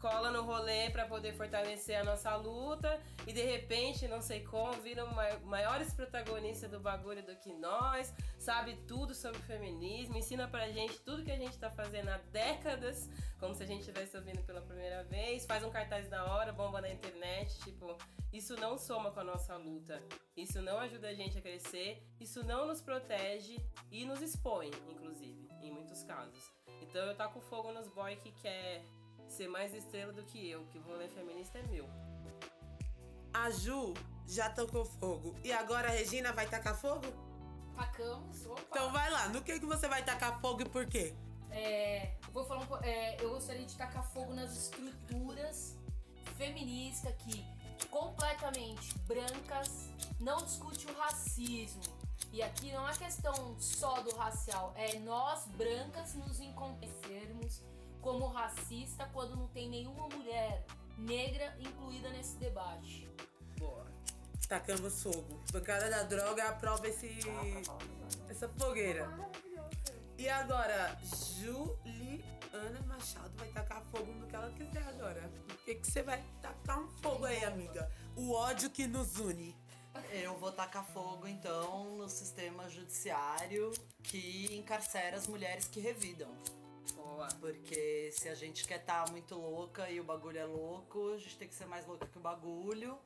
cola no rolê pra poder fortalecer a nossa luta e de repente, não sei como, viram mai- maiores protagonistas do bagulho do que nós, sabe tudo sobre feminismo, ensina pra gente tudo que a gente tá fazendo há décadas, como se a gente estivesse ouvindo pela primeira vez, faz um cartaz da hora, bomba na internet, tipo, isso não soma com a nossa luta, isso não ajuda a gente a crescer, isso não nos protege e nos expõe, inclusive, em muitos casos. Então eu taco fogo nos boy que quer ser mais estrela do que eu, que o rolê feminista é meu. A Ju já tocou fogo. E agora a Regina vai tacar fogo? Tacamos, opa. Então vai lá, no que, que você vai tacar fogo e por quê? É, eu vou falar um é, eu gostaria de tacar fogo nas estruturas feministas que completamente brancas não discute o racismo. E aqui não é questão só do racial, é nós brancas nos encontrarmos como racista quando não tem nenhuma mulher negra incluída nesse debate. Boa. Tacamos fogo. Bancada da droga aprova esse, essa fogueira. E agora, Juliana Machado vai tacar fogo no que ela quiser agora. O que, que você vai tacar um fogo aí, amiga? O ódio que nos une. Eu vou tacar fogo, então, no sistema judiciário que encarcera as mulheres que revidam. Boa. Porque se a gente quer estar muito louca e o bagulho é louco, a gente tem que ser mais louca que o bagulho.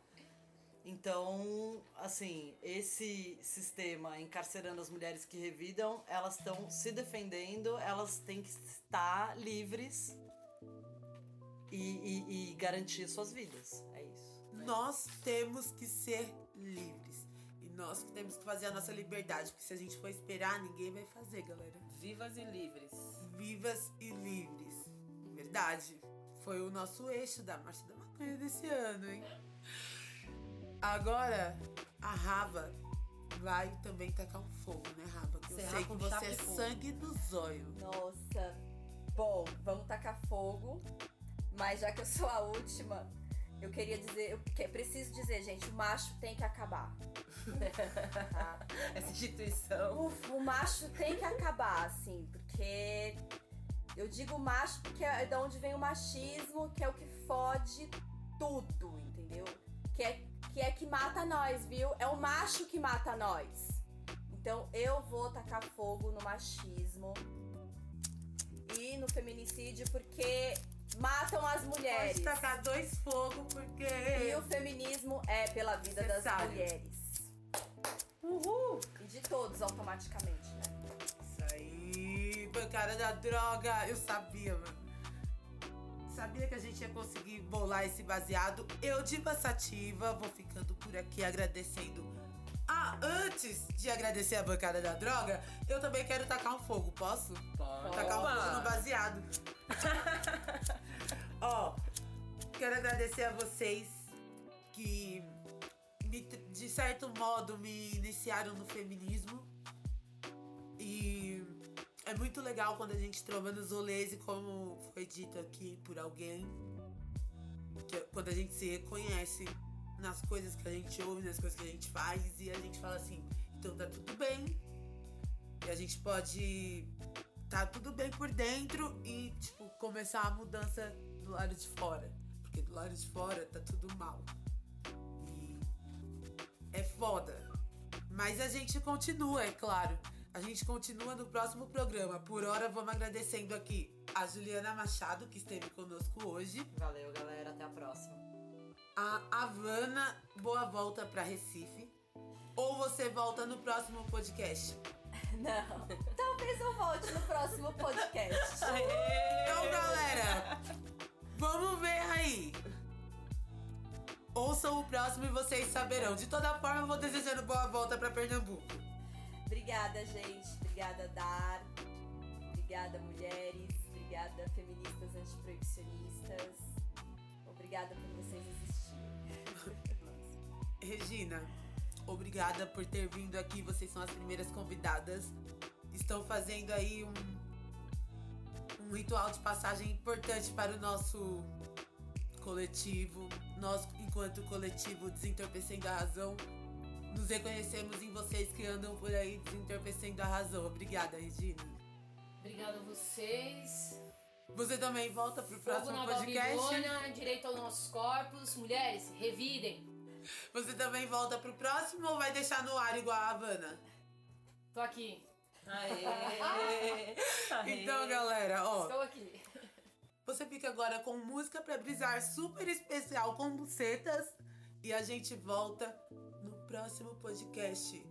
Então, assim, esse sistema encarcerando as mulheres que revidam, elas estão se defendendo, elas têm que estar livres e, e, e garantir suas vidas. É isso. Nós temos que ser livres. E nós temos que fazer a nossa liberdade. Porque se a gente for esperar, ninguém vai fazer, galera. Vivas e livres. Vivas e livres. Verdade. Foi o nosso eixo da Marcha da Maconha desse ano, hein? Agora, a Raba vai também tacar um fogo, né, Raba? Que eu Serrar sei que você é sangue do zóio. Nossa. Bom, vamos tacar fogo. Mas já que eu sou a última, eu queria dizer, eu que- preciso dizer, gente, o macho tem que acabar. [LAUGHS] Essa instituição. O, o macho tem que acabar, assim, porque eu digo macho porque é de onde vem o machismo, que é o que fode tudo, entendeu? Que é que, é que mata nós, viu? É o macho que mata nós. Então eu vou tacar fogo no machismo e no feminicídio porque matam as mulheres. Pode tacar dois fogos, porque. E o feminismo é pela vida das mulheres. Uhul! E de todos automaticamente, né? Isso aí, bancada da droga. Eu sabia, mano. Sabia que a gente ia conseguir bolar esse baseado. Eu, de Passativa, vou ficando por aqui agradecendo. Ah, antes de agradecer a bancada da droga, eu também quero tacar um fogo, posso? Pode. Tacar um fogo no baseado. [LAUGHS] Ó, quero agradecer a vocês que, me- de certo modo, me iniciaram no feminismo. E é muito legal quando a gente trova nos rolês e como foi dito aqui por alguém, que é quando a gente se reconhece nas coisas que a gente ouve, nas coisas que a gente faz e a gente fala assim, então tá tudo bem. E a gente pode tá tudo bem por dentro e tipo começar a mudança do lado de fora, porque do lado de fora tá tudo mal. E é foda. Mas a gente continua, é claro. A gente continua no próximo programa. Por hora, vamos agradecendo aqui a Juliana Machado, que esteve conosco hoje. Valeu, galera. Até a próxima. A Havana, boa volta pra Recife. Ou você volta no próximo podcast? [LAUGHS] Não. Talvez eu volte no próximo podcast. [LAUGHS] Ouçam o próximo e vocês saberão. De toda forma, eu vou desejando boa volta pra Pernambuco. Obrigada, gente. Obrigada, Dar. Obrigada, mulheres. Obrigada, feministas antiproibicionistas. Obrigada por vocês existirem. [LAUGHS] Regina, obrigada por ter vindo aqui. Vocês são as primeiras convidadas. Estão fazendo aí um, um ritual de passagem importante para o nosso coletivo. Nós, enquanto coletivo Desentorpecendo a Razão, nos reconhecemos em vocês que andam por aí desentorpecendo a razão. Obrigada, Regina. Obrigada a vocês. Você também volta pro Fogo próximo na podcast. Babilônia, direito aos nossos corpos. Mulheres, revidem. Você também volta pro próximo ou vai deixar no ar igual a Havana? Tô aqui. Aê! [LAUGHS] Então, galera, ó. Estou aqui. Você fica agora com música pra brisar super especial com bucetas. E a gente volta no próximo podcast.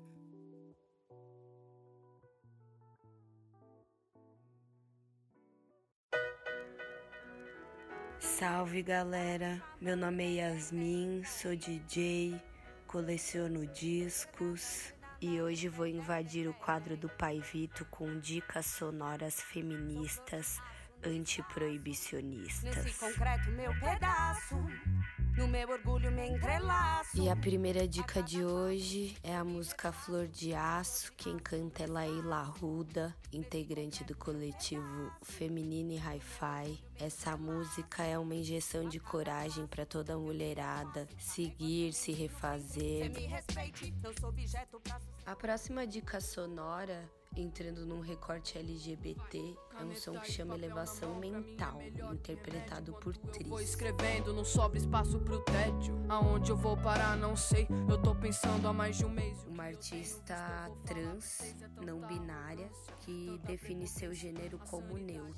Salve galera, meu nome é Yasmin, sou DJ, coleciono discos e hoje vou invadir o quadro do Pai Vito com dicas sonoras feministas antiproibicionistas. Nesse concreto, meu pedaço. No meu orgulho me entrelaço. E a primeira dica de hoje é a música Flor de Aço. Quem canta é Laila Ruda, integrante do coletivo Feminine Hi-Fi. Essa música é uma injeção de coragem para toda mulherada seguir, se refazer. A próxima dica sonora, entrando num recorte LGBT, é um som que chama Elevação Mental, interpretado por Tris. Vou escrevendo, não sobra espaço pro tédio. Aonde eu vou parar, não sei. Eu tô pensando há mais de um mês. Uma artista trans, não binária, que define seu gênero como neutro.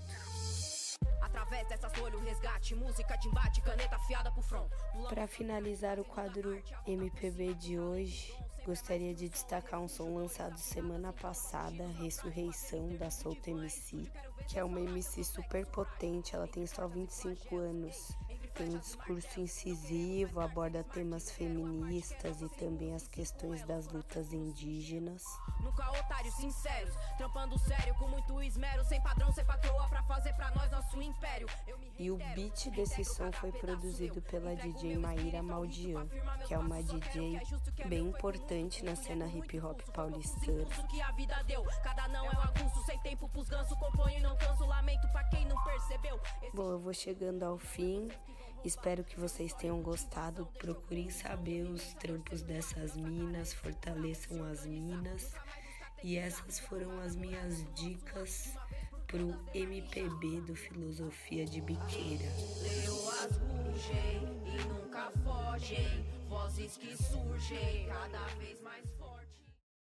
Através dessas folhas, resgate, música de embate, caneta afiada pro front. Para finalizar o quadro MPB de hoje, gostaria de destacar um som lançado semana passada, Ressurreição da Solta MC, que é uma MC super potente, ela tem só 25 anos. Tem um discurso incisivo, aborda temas feministas e também as questões das lutas indígenas. Nunca otários sinceros, trampando sério, com muito esmero, sem padrão, sem patroa, pra fazer pra nós nosso império. E o beat desse som foi produzido pela DJ Maíra Maldian, que é uma DJ bem importante na cena hip hop paulistana. que a vida deu, cada não é sem tempo pros gansos, componho e não canso, lamento pra quem não percebeu. Bom, eu vou chegando ao fim. Espero que vocês tenham gostado. Procurem saber os trampos dessas minas, fortaleçam as minas. E essas foram as minhas dicas pro MPB do Filosofia de Biqueira. Leoas rugem e nunca fogem, vozes que surgem cada vez mais